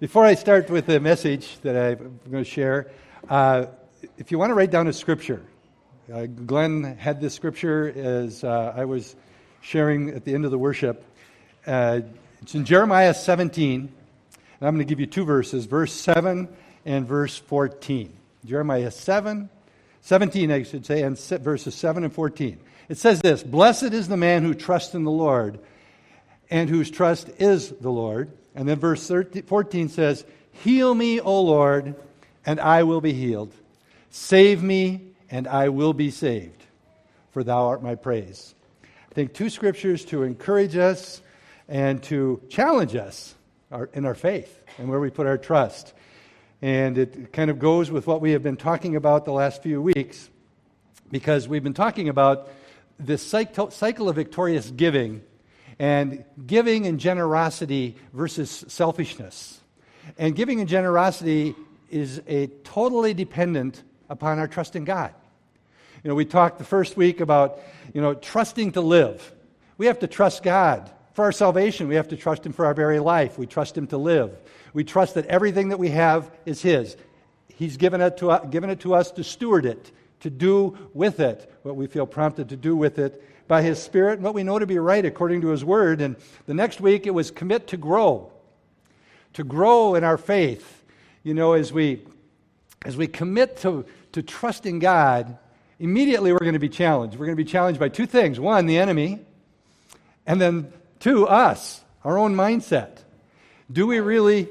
Before I start with the message that I'm going to share, uh, if you want to write down a scripture, uh, Glenn had this scripture as uh, I was sharing at the end of the worship. Uh, it's in Jeremiah 17, and I'm going to give you two verses, verse 7 and verse 14. Jeremiah 7, 17, I should say, and verses 7 and 14. It says this Blessed is the man who trusts in the Lord and whose trust is the Lord. And then verse 13, 14 says, Heal me, O Lord, and I will be healed. Save me, and I will be saved, for thou art my praise. I think two scriptures to encourage us and to challenge us in our faith and where we put our trust. And it kind of goes with what we have been talking about the last few weeks, because we've been talking about this cycle of victorious giving and giving and generosity versus selfishness. And giving and generosity is a totally dependent upon our trust in God. You know, we talked the first week about, you know, trusting to live. We have to trust God. For our salvation, we have to trust Him for our very life. We trust Him to live. We trust that everything that we have is His. He's given it to, given it to us to steward it, to do with it what we feel prompted to do with it by His Spirit and what we know to be right according to His Word. And the next week it was commit to grow, to grow in our faith. You know, as we, as we commit to, to trusting God, immediately we're going to be challenged. We're going to be challenged by two things one, the enemy, and then two, us, our own mindset. Do we really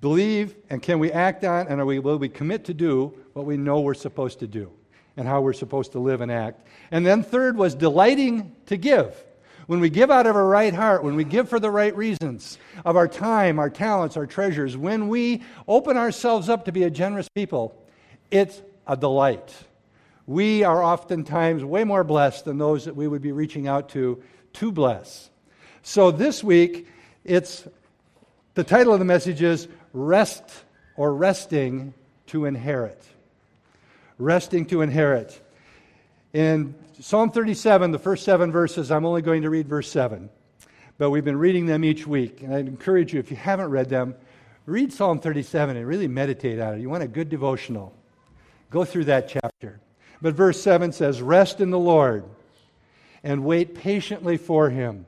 believe and can we act on and are we, will we commit to do what we know we're supposed to do? And how we're supposed to live and act. And then, third, was delighting to give. When we give out of our right heart, when we give for the right reasons, of our time, our talents, our treasures, when we open ourselves up to be a generous people, it's a delight. We are oftentimes way more blessed than those that we would be reaching out to to bless. So this week, it's the title of the message is Rest or Resting to Inherit resting to inherit. In Psalm 37, the first seven verses, I'm only going to read verse 7, but we've been reading them each week. And I'd encourage you, if you haven't read them, read Psalm 37 and really meditate on it. You want a good devotional. Go through that chapter. But verse 7 says, Rest in the Lord and wait patiently for him.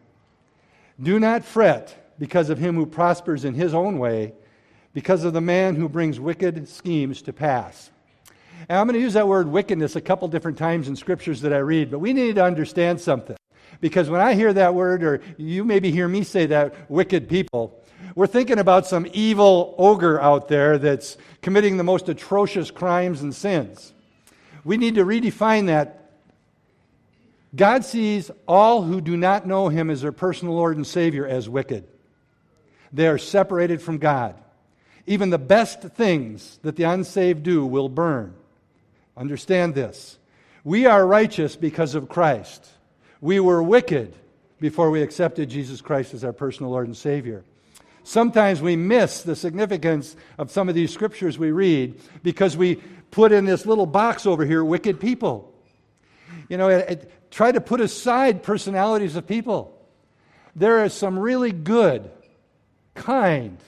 Do not fret because of him who prospers in his own way, because of the man who brings wicked schemes to pass. And I'm going to use that word wickedness a couple different times in scriptures that I read, but we need to understand something. Because when I hear that word, or you maybe hear me say that, wicked people, we're thinking about some evil ogre out there that's committing the most atrocious crimes and sins. We need to redefine that. God sees all who do not know Him as their personal Lord and Savior as wicked. They are separated from God. Even the best things that the unsaved do will burn. Understand this. We are righteous because of Christ. We were wicked before we accepted Jesus Christ as our personal Lord and Savior. Sometimes we miss the significance of some of these scriptures we read because we put in this little box over here wicked people. You know, it, it, try to put aside personalities of people. There are some really good, kind,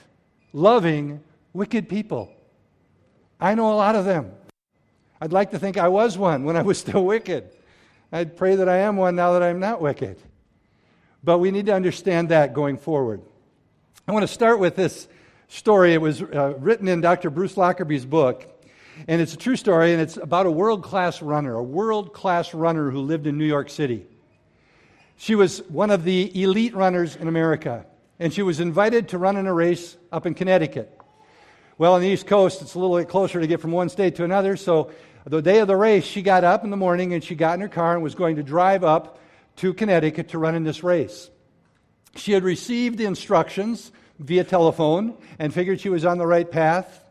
loving, wicked people. I know a lot of them. I'd like to think I was one when I was still wicked. I'd pray that I am one now that I'm not wicked. But we need to understand that going forward. I want to start with this story. It was uh, written in Dr. Bruce Lockerbie's book, and it's a true story, and it's about a world class runner, a world class runner who lived in New York City. She was one of the elite runners in America, and she was invited to run in a race up in Connecticut. Well, on the East Coast, it's a little bit closer to get from one state to another, so the day of the race, she got up in the morning and she got in her car and was going to drive up to Connecticut to run in this race. She had received the instructions via telephone and figured she was on the right path.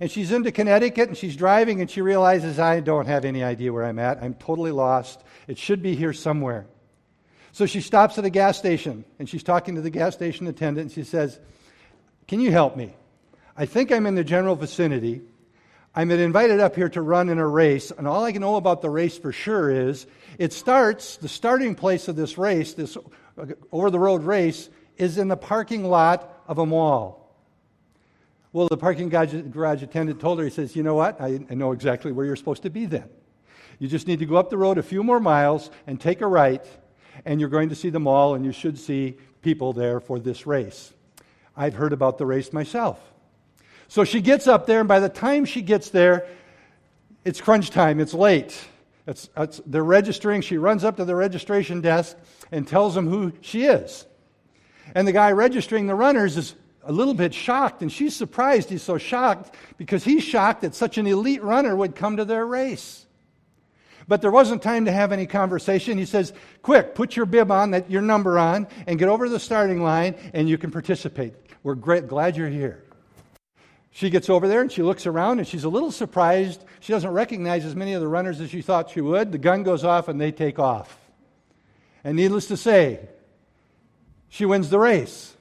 And she's into Connecticut and she's driving and she realizes, I don't have any idea where I'm at. I'm totally lost. It should be here somewhere. So she stops at a gas station and she's talking to the gas station attendant and she says, Can you help me? I think I'm in the general vicinity. I'm been invited up here to run in a race, and all I can know about the race for sure is it starts, the starting place of this race, this uh, over the road race, is in the parking lot of a mall. Well, the parking garage attendant told her, he says, You know what? I, I know exactly where you're supposed to be then. You just need to go up the road a few more miles and take a right, and you're going to see the mall, and you should see people there for this race. I've heard about the race myself. So she gets up there, and by the time she gets there, it's crunch time, it's late. It's, it's, they're registering. She runs up to the registration desk and tells them who she is. And the guy registering the runners is a little bit shocked, and she's surprised he's so shocked because he's shocked that such an elite runner would come to their race. But there wasn't time to have any conversation. He says, Quick, put your bib on, that, your number on, and get over to the starting line, and you can participate. We're great, glad you're here. She gets over there and she looks around and she's a little surprised. She doesn't recognize as many of the runners as she thought she would. The gun goes off and they take off. And needless to say, she wins the race.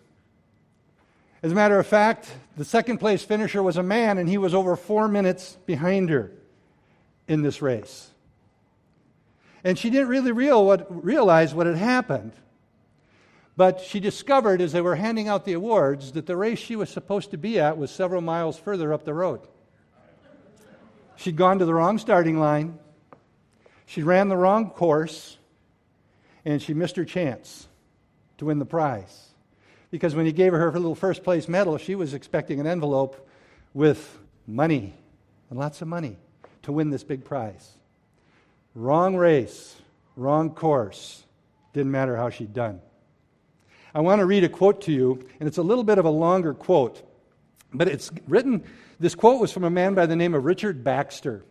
As a matter of fact, the second place finisher was a man and he was over four minutes behind her in this race. And she didn't really real what, realize what had happened. But she discovered as they were handing out the awards that the race she was supposed to be at was several miles further up the road. She'd gone to the wrong starting line, she ran the wrong course, and she missed her chance to win the prize. Because when he gave her her little first place medal, she was expecting an envelope with money and lots of money to win this big prize. Wrong race, wrong course. Didn't matter how she'd done. I want to read a quote to you, and it's a little bit of a longer quote, but it's written. This quote was from a man by the name of Richard Baxter.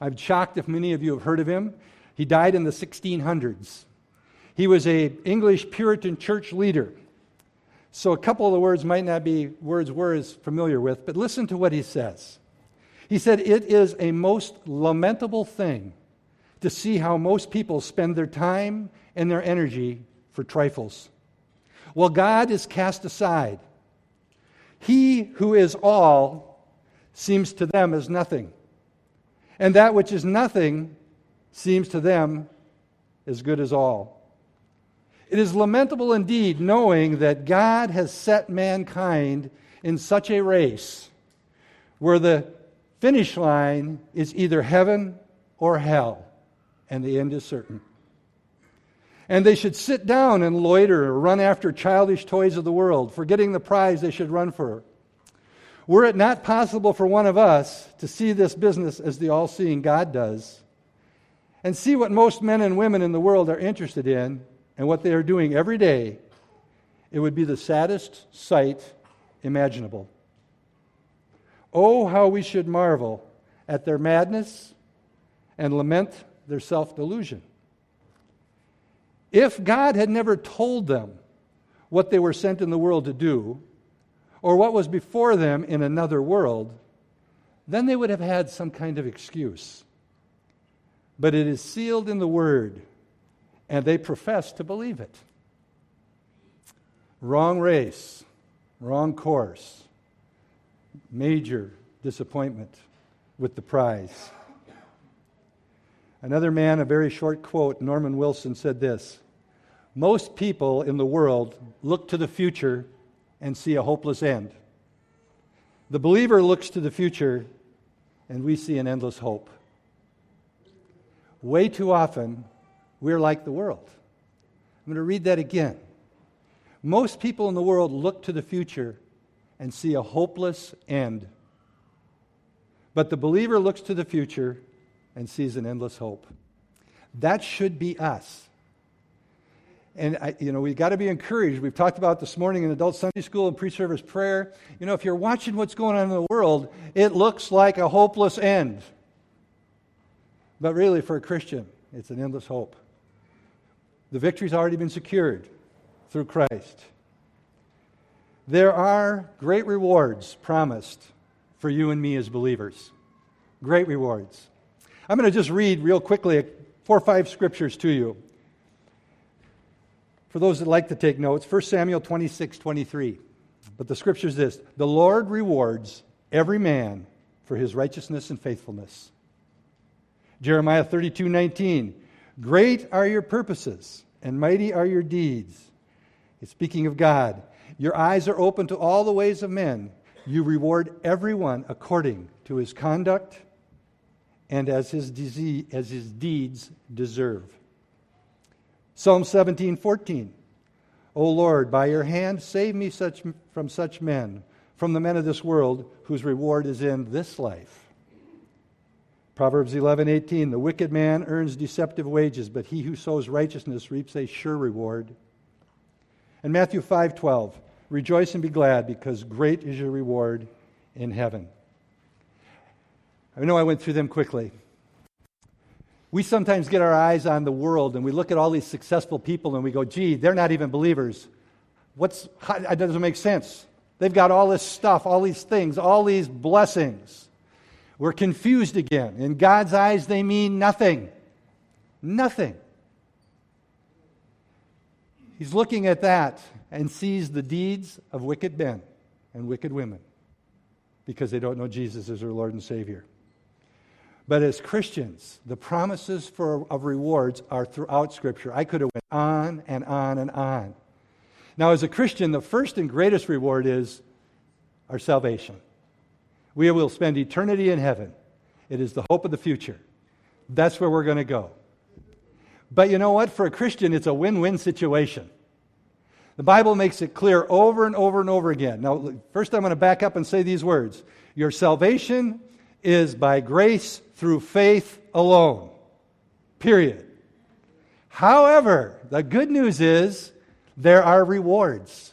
I'm shocked if many of you have heard of him. He died in the 1600s. He was a English Puritan church leader. So a couple of the words might not be words we're as familiar with, but listen to what he says. He said, It is a most lamentable thing to see how most people spend their time and their energy for trifles. Well, God is cast aside. He who is all seems to them as nothing. And that which is nothing seems to them as good as all. It is lamentable indeed knowing that God has set mankind in such a race where the finish line is either heaven or hell, and the end is certain and they should sit down and loiter or run after childish toys of the world, forgetting the prize they should run for. Were it not possible for one of us to see this business as the all seeing God does, and see what most men and women in the world are interested in and what they are doing every day, it would be the saddest sight imaginable. Oh, how we should marvel at their madness and lament their self delusion. If God had never told them what they were sent in the world to do, or what was before them in another world, then they would have had some kind of excuse. But it is sealed in the Word, and they profess to believe it. Wrong race, wrong course, major disappointment with the prize. Another man, a very short quote, Norman Wilson said this most people in the world look to the future and see a hopeless end. The believer looks to the future and we see an endless hope. Way too often, we're like the world. I'm going to read that again. Most people in the world look to the future and see a hopeless end. But the believer looks to the future and sees an endless hope. That should be us. And, I, you know, we've got to be encouraged. We've talked about this morning in adult Sunday school and pre service prayer. You know, if you're watching what's going on in the world, it looks like a hopeless end. But really, for a Christian, it's an endless hope. The victory's already been secured through Christ. There are great rewards promised for you and me as believers. Great rewards. I'm going to just read real quickly four or five scriptures to you for those that like to take notes, 1 Samuel 26, 23. But the scripture is this The Lord rewards every man for his righteousness and faithfulness. Jeremiah 32, 19. Great are your purposes, and mighty are your deeds. It's speaking of God. Your eyes are open to all the ways of men. You reward everyone according to his conduct and as his, disease, as his deeds deserve. Psalm 17, 14. O Lord, by your hand save me such, from such men, from the men of this world, whose reward is in this life. Proverbs 11, 18. The wicked man earns deceptive wages, but he who sows righteousness reaps a sure reward. And Matthew 5, 12. Rejoice and be glad, because great is your reward in heaven. I know I went through them quickly. We sometimes get our eyes on the world and we look at all these successful people and we go, gee, they're not even believers. What's, how, that doesn't make sense. They've got all this stuff, all these things, all these blessings. We're confused again. In God's eyes, they mean nothing. Nothing. He's looking at that and sees the deeds of wicked men and wicked women because they don't know Jesus as their Lord and Savior. But as Christians, the promises for, of rewards are throughout Scripture. I could have went on and on and on. Now, as a Christian, the first and greatest reward is our salvation. We will spend eternity in heaven. It is the hope of the future. That's where we're going to go. But you know what? For a Christian, it's a win win situation. The Bible makes it clear over and over and over again. Now, first, I'm going to back up and say these words Your salvation is by grace through faith alone. Period. However, the good news is there are rewards.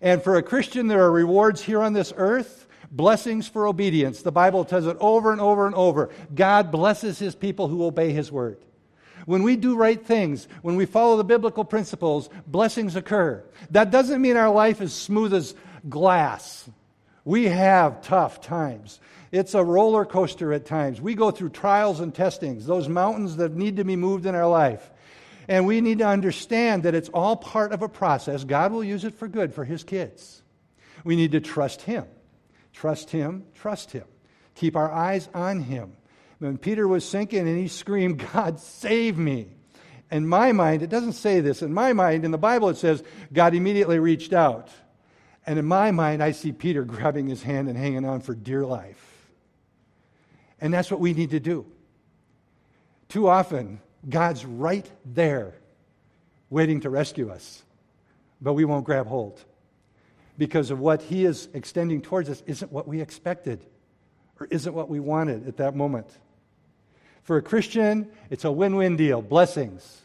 And for a Christian, there are rewards here on this earth, blessings for obedience. The Bible tells it over and over and over. God blesses his people who obey his word. When we do right things, when we follow the biblical principles, blessings occur. That doesn't mean our life is smooth as glass. We have tough times. It's a roller coaster at times. We go through trials and testings, those mountains that need to be moved in our life. And we need to understand that it's all part of a process. God will use it for good for His kids. We need to trust Him. Trust Him, trust Him. Keep our eyes on Him. When Peter was sinking and he screamed, God, save me. In my mind, it doesn't say this. In my mind, in the Bible, it says God immediately reached out. And in my mind, I see Peter grabbing his hand and hanging on for dear life. And that's what we need to do. Too often, God's right there waiting to rescue us, but we won't grab hold because of what He is extending towards us isn't what we expected or isn't what we wanted at that moment. For a Christian, it's a win win deal blessings,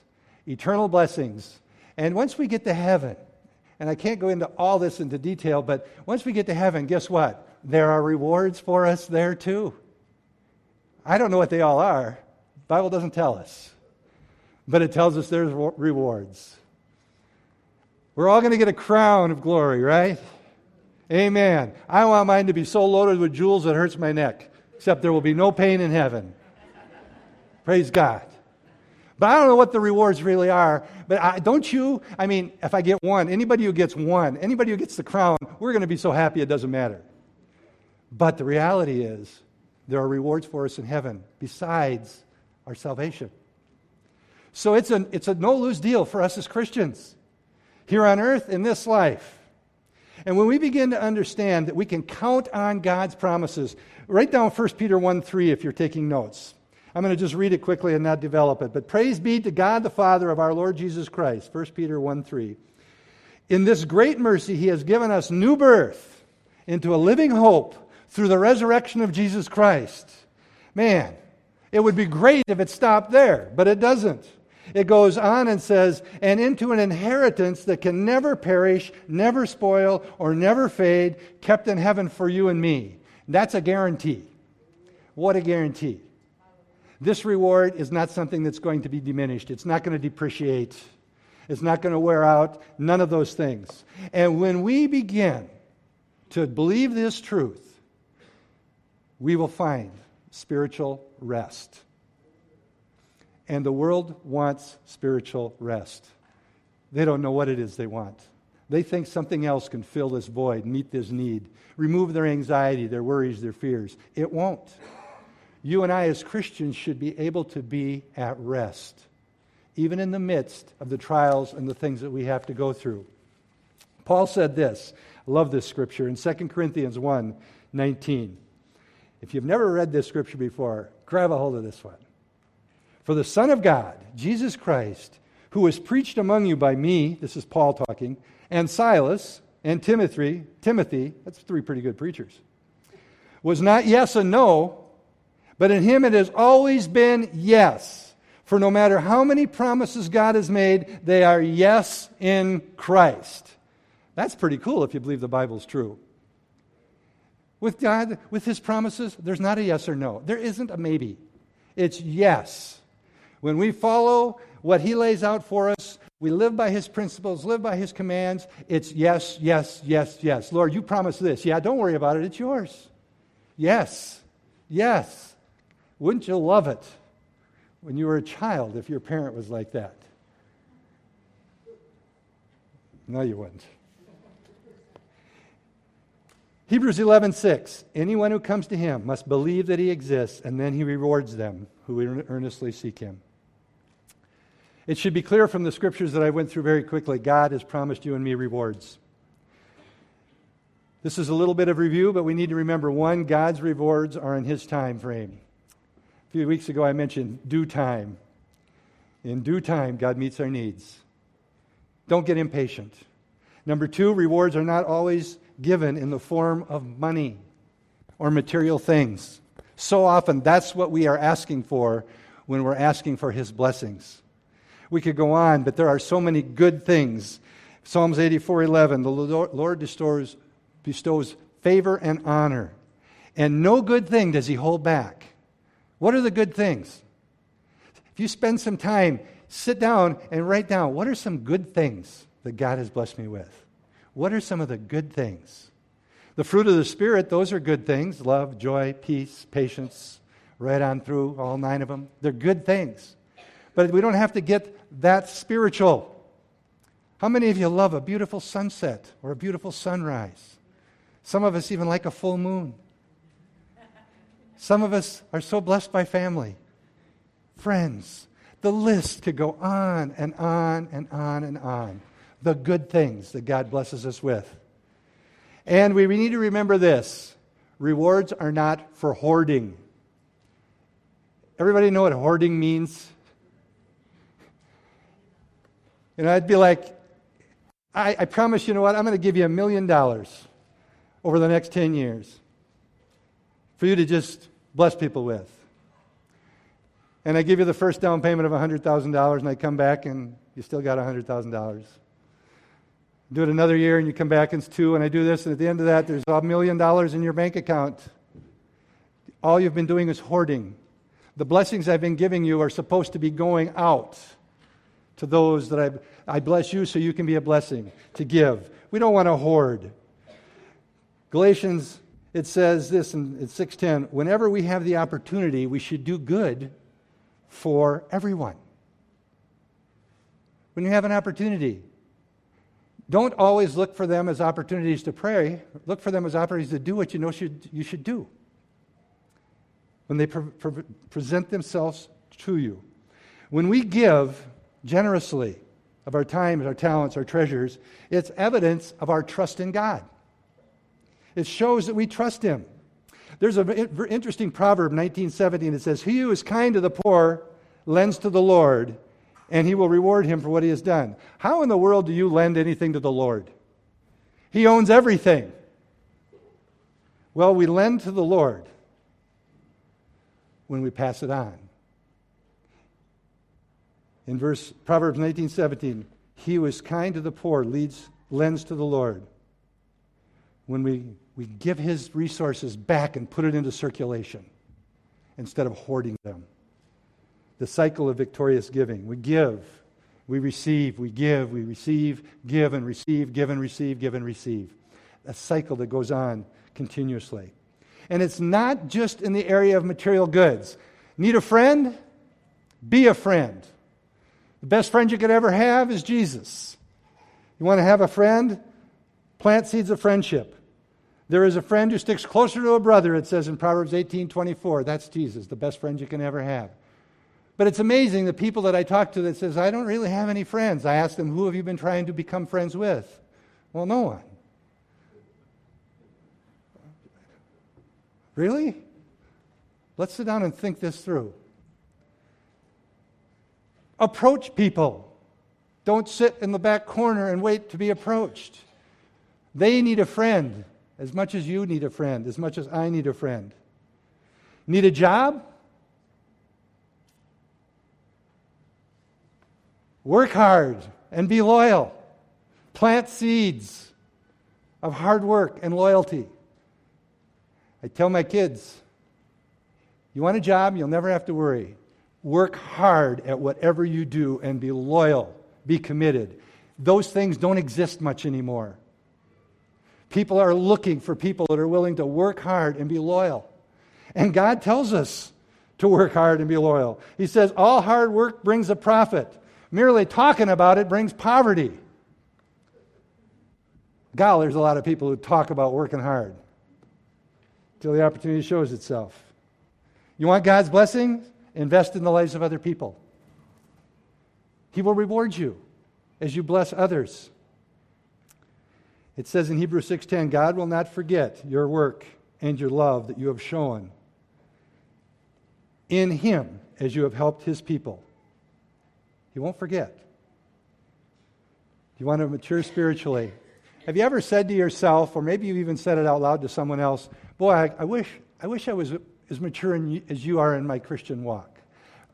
eternal blessings. And once we get to heaven, and I can't go into all this into detail, but once we get to heaven, guess what? There are rewards for us there too. I don't know what they all are. The Bible doesn't tell us. But it tells us there's rewards. We're all going to get a crown of glory, right? Amen. I want mine to be so loaded with jewels it hurts my neck, except there will be no pain in heaven. Praise God. But I don't know what the rewards really are. But I, don't you? I mean, if I get one, anybody who gets one, anybody who gets the crown, we're going to be so happy it doesn't matter. But the reality is, there are rewards for us in heaven besides our salvation. So it's a, it's a no lose deal for us as Christians here on earth in this life. And when we begin to understand that we can count on God's promises, write down 1 Peter 1 3 if you're taking notes. I'm going to just read it quickly and not develop it. But praise be to God the Father of our Lord Jesus Christ. 1 Peter 1 3. In this great mercy, He has given us new birth into a living hope through the resurrection of Jesus Christ. Man, it would be great if it stopped there, but it doesn't. It goes on and says, and into an inheritance that can never perish, never spoil, or never fade, kept in heaven for you and me. That's a guarantee. What a guarantee. This reward is not something that's going to be diminished, it's not going to depreciate, it's not going to wear out, none of those things. And when we begin to believe this truth, we will find spiritual rest. And the world wants spiritual rest. They don't know what it is they want. They think something else can fill this void, meet this need, remove their anxiety, their worries, their fears. It won't. You and I, as Christians, should be able to be at rest, even in the midst of the trials and the things that we have to go through. Paul said this I Love this scripture in 2 Corinthians 1 19. If you've never read this scripture before, grab a hold of this one. For the Son of God, Jesus Christ, who was preached among you by me, this is Paul talking, and Silas and Timothy, Timothy, that's three pretty good preachers, was not yes and no, but in him it has always been yes. For no matter how many promises God has made, they are yes in Christ. That's pretty cool if you believe the Bible's true. With God, with His promises, there's not a yes or no. There isn't a maybe. It's yes. When we follow what He lays out for us, we live by His principles, live by His commands, it's yes, yes, yes, yes. Lord, you promised this. Yeah, don't worry about it. It's yours. Yes, yes. Wouldn't you love it when you were a child if your parent was like that? No, you wouldn't. Hebrews 11:6 Anyone who comes to him must believe that he exists and then he rewards them who earnestly seek him. It should be clear from the scriptures that I went through very quickly God has promised you and me rewards. This is a little bit of review, but we need to remember one God's rewards are in his time frame. A few weeks ago I mentioned due time. In due time God meets our needs. Don't get impatient. Number 2, rewards are not always given in the form of money or material things. So often, that's what we are asking for when we're asking for His blessings. We could go on, but there are so many good things. Psalms 84:11, the Lord bestows, bestows favor and honor, and no good thing does He hold back. What are the good things? If you spend some time, sit down and write down what are some good things that God has blessed me with. What are some of the good things? The fruit of the Spirit, those are good things love, joy, peace, patience, right on through, all nine of them. They're good things. But we don't have to get that spiritual. How many of you love a beautiful sunset or a beautiful sunrise? Some of us even like a full moon. Some of us are so blessed by family, friends. The list could go on and on and on and on the good things that God blesses us with. And we need to remember this rewards are not for hoarding. Everybody know what hoarding means? You know, I'd be like, I, I promise you know what? I'm going to give you a million dollars over the next 10 years for you to just bless people with. And I give you the first down payment of $100,000, and I come back and you still got $100,000 do it another year and you come back and it's two and i do this and at the end of that there's a million dollars in your bank account. All you've been doing is hoarding. The blessings i've been giving you are supposed to be going out to those that i i bless you so you can be a blessing to give. We don't want to hoard. Galatians it says this in, in 610 whenever we have the opportunity we should do good for everyone. When you have an opportunity don't always look for them as opportunities to pray. Look for them as opportunities to do what you know should, you should do. When they pre- pre- present themselves to you. When we give generously of our time, our talents, our treasures, it's evidence of our trust in God. It shows that we trust Him. There's an interesting proverb, 1917, that says, He who is kind to the poor lends to the Lord, and he will reward him for what he has done. How in the world do you lend anything to the Lord? He owns everything. Well, we lend to the Lord when we pass it on. In verse Proverbs 19:17, he who is kind to the poor leads lends to the Lord. When we, we give his resources back and put it into circulation instead of hoarding them the cycle of victorious giving. We give, we receive, we give, we receive, give and receive, give and receive, give and receive. A cycle that goes on continuously. And it's not just in the area of material goods. Need a friend? Be a friend. The best friend you could ever have is Jesus. You want to have a friend? Plant seeds of friendship. There is a friend who sticks closer to a brother, it says in Proverbs 18 24. That's Jesus, the best friend you can ever have. But it's amazing the people that I talk to that says, I don't really have any friends. I ask them, who have you been trying to become friends with? Well, no one. Really? Let's sit down and think this through. Approach people. Don't sit in the back corner and wait to be approached. They need a friend as much as you need a friend, as much as I need a friend. Need a job? Work hard and be loyal. Plant seeds of hard work and loyalty. I tell my kids, you want a job, you'll never have to worry. Work hard at whatever you do and be loyal, be committed. Those things don't exist much anymore. People are looking for people that are willing to work hard and be loyal. And God tells us to work hard and be loyal. He says, All hard work brings a profit. Merely talking about it brings poverty. God, there's a lot of people who talk about working hard until the opportunity shows itself. You want God's blessing? Invest in the lives of other people. He will reward you as you bless others. It says in Hebrews 6:10, God will not forget your work and your love that you have shown in him as you have helped his people. He won't forget. You want to mature spiritually. Have you ever said to yourself, or maybe you've even said it out loud to someone else, Boy, I, I wish, I wish I was as mature in, as you are in my Christian walk.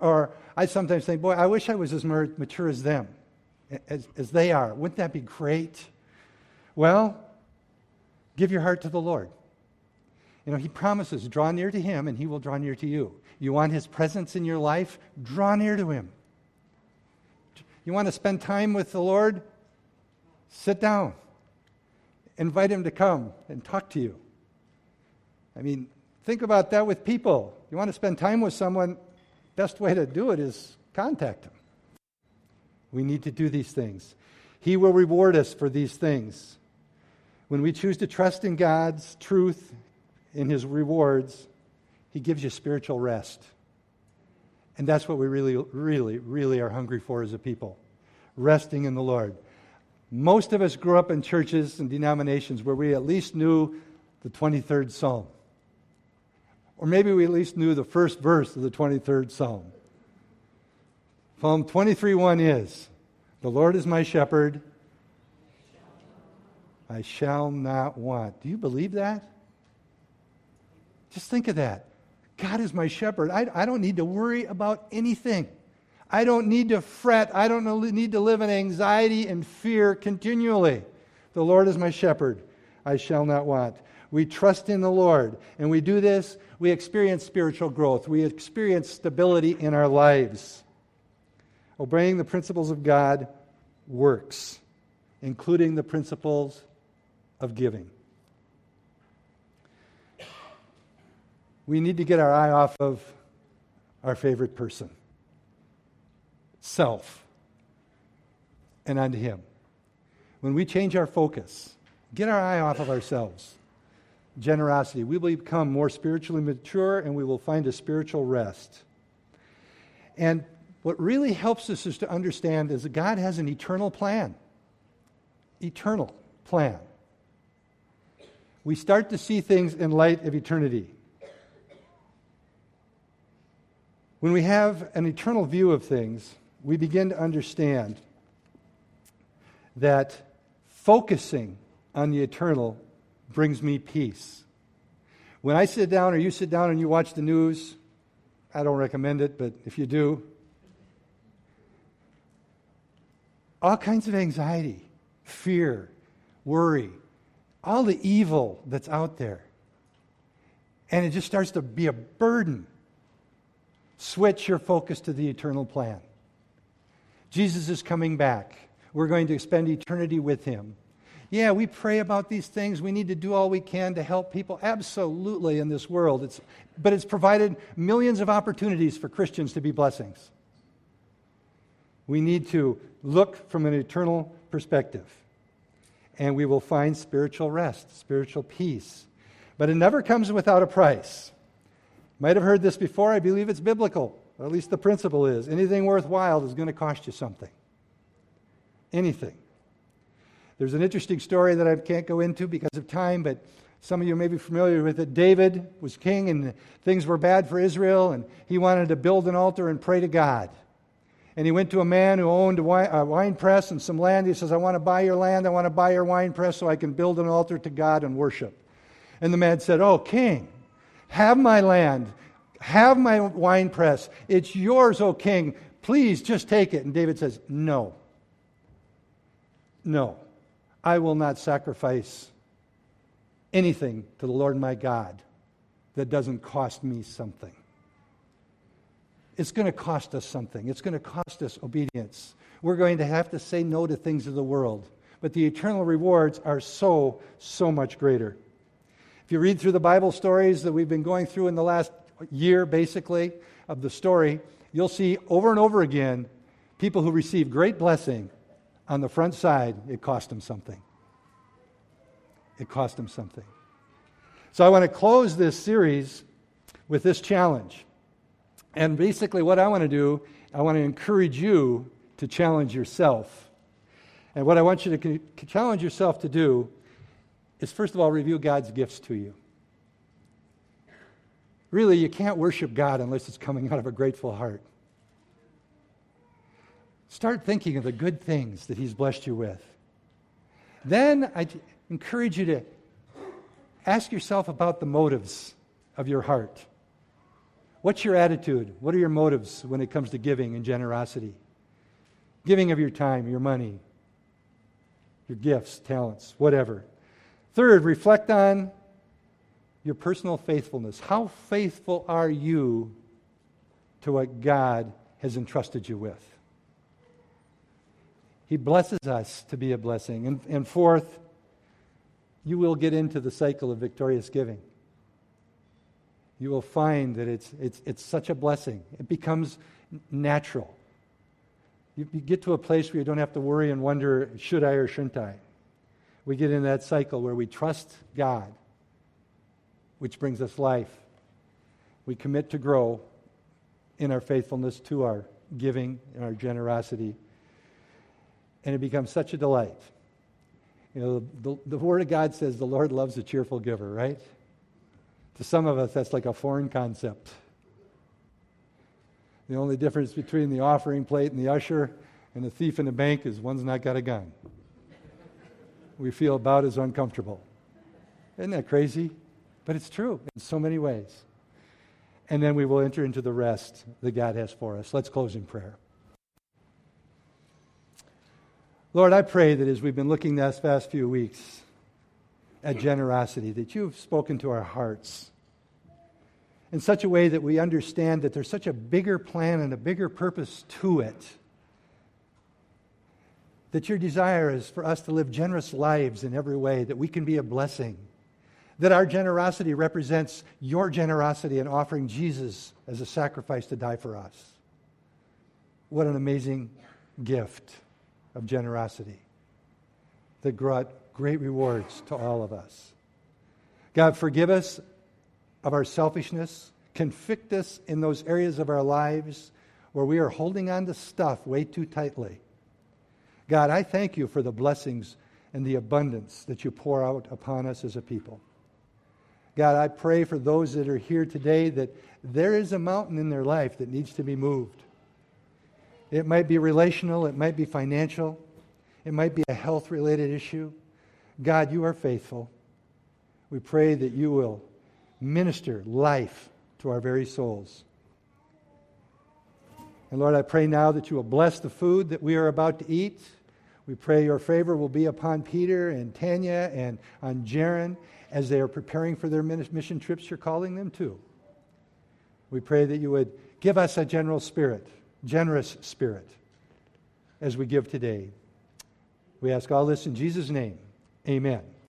Or I sometimes think, Boy, I wish I was as mature as them, as, as they are. Wouldn't that be great? Well, give your heart to the Lord. You know, He promises, draw near to Him and He will draw near to you. You want His presence in your life? Draw near to Him. You want to spend time with the Lord? Sit down. Invite Him to come and talk to you. I mean, think about that with people. You want to spend time with someone, best way to do it is contact them. We need to do these things. He will reward us for these things. When we choose to trust in God's truth, in His rewards, He gives you spiritual rest. And that's what we really, really, really are hungry for as a people resting in the Lord. Most of us grew up in churches and denominations where we at least knew the 23rd Psalm. Or maybe we at least knew the first verse of the 23rd Psalm. Psalm 23:1 is, "The Lord is my shepherd; I shall not want." Do you believe that? Just think of that. God is my shepherd. I, I don't need to worry about anything. I don't need to fret. I don't need to live in anxiety and fear continually. The Lord is my shepherd. I shall not want. We trust in the Lord. And we do this, we experience spiritual growth. We experience stability in our lives. Obeying the principles of God works, including the principles of giving. We need to get our eye off of our favorite person, self, and onto Him. When we change our focus, get our eye off of ourselves generosity. We will become more spiritually mature and we will find a spiritual rest. And what really helps us is to understand is that God has an eternal plan. Eternal plan. We start to see things in light of eternity. When we have an eternal view of things, we begin to understand that focusing on the eternal brings me peace. When I sit down or you sit down and you watch the news, I don't recommend it, but if you do, all kinds of anxiety, fear, worry, all the evil that's out there. And it just starts to be a burden. Switch your focus to the eternal plan. Jesus is coming back. We're going to spend eternity with him. Yeah, we pray about these things. We need to do all we can to help people. Absolutely, in this world. It's, but it's provided millions of opportunities for Christians to be blessings. We need to look from an eternal perspective, and we will find spiritual rest, spiritual peace. But it never comes without a price. Might have heard this before. I believe it's biblical, or at least the principle is. Anything worthwhile is going to cost you something. Anything. There's an interesting story that I can't go into because of time, but Some of you may be familiar with it. David was king, and things were bad for Israel, and he wanted to build an altar and pray to God. And he went to a man who owned a wine, a wine press and some land. He says, I want to buy your land. I want to buy your wine press so I can build an altar to God and worship. And the man said, Oh, king, have my land, have my wine press. It's yours, O king. Please just take it. And David says, No. No. I will not sacrifice anything to the Lord my God that doesn't cost me something. It's going to cost us something. It's going to cost us obedience. We're going to have to say no to things of the world. But the eternal rewards are so, so much greater. If you read through the Bible stories that we've been going through in the last year, basically, of the story, you'll see over and over again people who receive great blessing on the front side, it cost them something. It cost them something. So I want to close this series with this challenge. And basically, what I want to do, I want to encourage you to challenge yourself. And what I want you to challenge yourself to do is, first of all, review God's gifts to you. Really, you can't worship God unless it's coming out of a grateful heart. Start thinking of the good things that He's blessed you with. Then I encourage you to ask yourself about the motives of your heart. What's your attitude? What are your motives when it comes to giving and generosity? Giving of your time, your money, your gifts, talents, whatever. Third, reflect on your personal faithfulness. How faithful are you to what God has entrusted you with? He blesses us to be a blessing. And, and fourth, you will get into the cycle of victorious giving. You will find that it's, it's, it's such a blessing. It becomes natural. You, you get to a place where you don't have to worry and wonder, should I or shouldn't I? We get in that cycle where we trust God, which brings us life. We commit to grow in our faithfulness to our giving and our generosity. And it becomes such a delight. You know, the, the Word of God says the Lord loves a cheerful giver, right? To some of us, that's like a foreign concept. The only difference between the offering plate and the usher and the thief in the bank is one's not got a gun. We feel about as uncomfortable. Isn't that crazy? But it's true in so many ways. And then we will enter into the rest that God has for us. Let's close in prayer. Lord, I pray that as we've been looking this past few weeks at generosity, that you've spoken to our hearts in such a way that we understand that there's such a bigger plan and a bigger purpose to it. That your desire is for us to live generous lives in every way, that we can be a blessing. That our generosity represents your generosity in offering Jesus as a sacrifice to die for us. What an amazing gift of generosity that brought great rewards to all of us. God, forgive us of our selfishness. Convict us in those areas of our lives where we are holding on to stuff way too tightly. God, I thank you for the blessings and the abundance that you pour out upon us as a people. God, I pray for those that are here today that there is a mountain in their life that needs to be moved. It might be relational, it might be financial, it might be a health related issue. God, you are faithful. We pray that you will minister life to our very souls. And Lord, I pray now that you will bless the food that we are about to eat. We pray your favor will be upon Peter and Tanya and on Jaron as they are preparing for their mission trips you're calling them to. We pray that you would give us a general spirit generous spirit as we give today. We ask all this in Jesus' name. Amen.